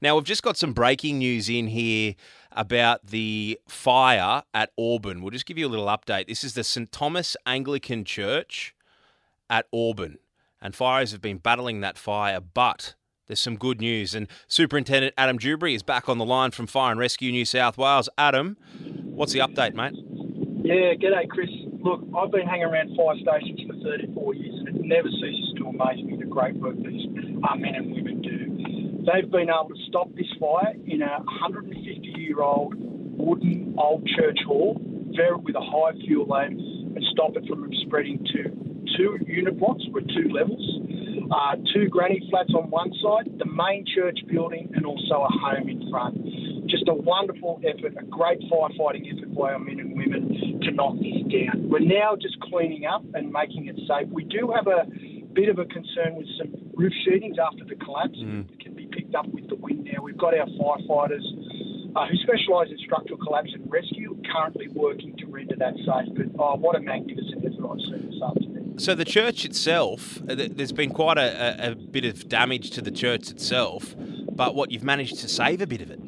Now, we've just got some breaking news in here about the fire at Auburn. We'll just give you a little update. This is the St. Thomas Anglican Church at Auburn, and fires have been battling that fire, but there's some good news. And Superintendent Adam Dewberry is back on the line from Fire and Rescue New South Wales. Adam, what's the update, mate? Yeah, g'day, Chris. Look, I've been hanging around fire stations for 34 years, and it never ceases me the great work these uh, men and women do. They've been able to stop this fire in a 150-year-old wooden old church hall, with a high fuel load, and stop it from spreading to two unit blocks with two levels, uh, two granny flats on one side, the main church building, and also a home in front just a wonderful effort, a great firefighting effort by our men and women to knock this down. We're now just cleaning up and making it safe. We do have a bit of a concern with some roof sheetings after the collapse. Mm. It can be picked up with the wind now. We've got our firefighters uh, who specialise in structural collapse and rescue currently working to render that safe. But oh, what a magnificent effort I've seen this afternoon. So the church itself, uh, there's been quite a, a, a bit of damage to the church itself, but what you've managed to save a bit of it.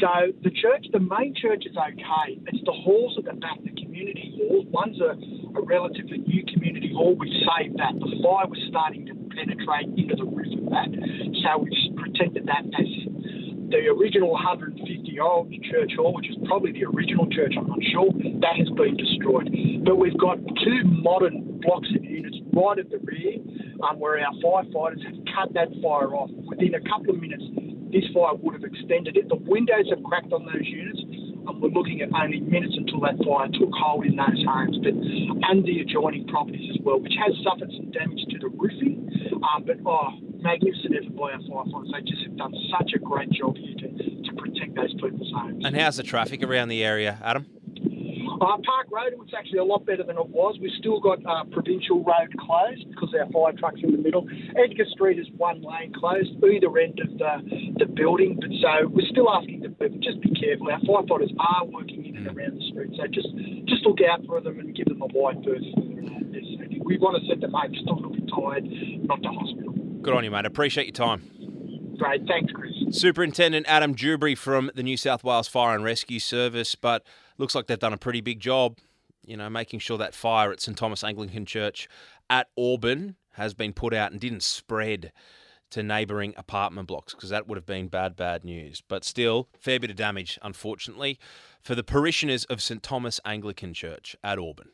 So the church, the main church is okay. It's the halls at the back, the community halls. One's a, a relatively new community hall. We saved that. The fire was starting to penetrate into the roof of that, so we've protected that asset. The original 150 year old church hall, which is probably the original church, I'm not sure, that has been destroyed. But we've got two modern blocks of units right at the rear um, where our firefighters have cut that fire off. Within a couple of minutes, this fire would have extended it. The windows have cracked on those units, we're looking at only minutes until that fire took hold in those homes, but under the adjoining properties as well, which has suffered some damage to the roofing. Um, but oh, magnificent effort by our firefighters. They just have done such a great job here to, to protect those people's homes. And how's the traffic around the area, Adam? Uh, Park Road, it's actually a lot better than it was. We've still got uh, Provincial Road closed because our fire truck's in the middle. Edgar Street is one lane closed, either end of the, the building. But so we're still asking the people just be careful. Our firefighters are working in and mm. around the street, so just just look out for them and give them a wide berth. We want to send them home still a little bit tired, not to hospital. Good on you, mate. Appreciate your time. Great, thanks, Chris. Superintendent Adam Dewberry from the New South Wales Fire and Rescue Service, but looks like they've done a pretty big job, you know, making sure that fire at St Thomas Anglican Church at Auburn has been put out and didn't spread to neighbouring apartment blocks because that would have been bad, bad news. But still, fair bit of damage, unfortunately, for the parishioners of St Thomas Anglican Church at Auburn.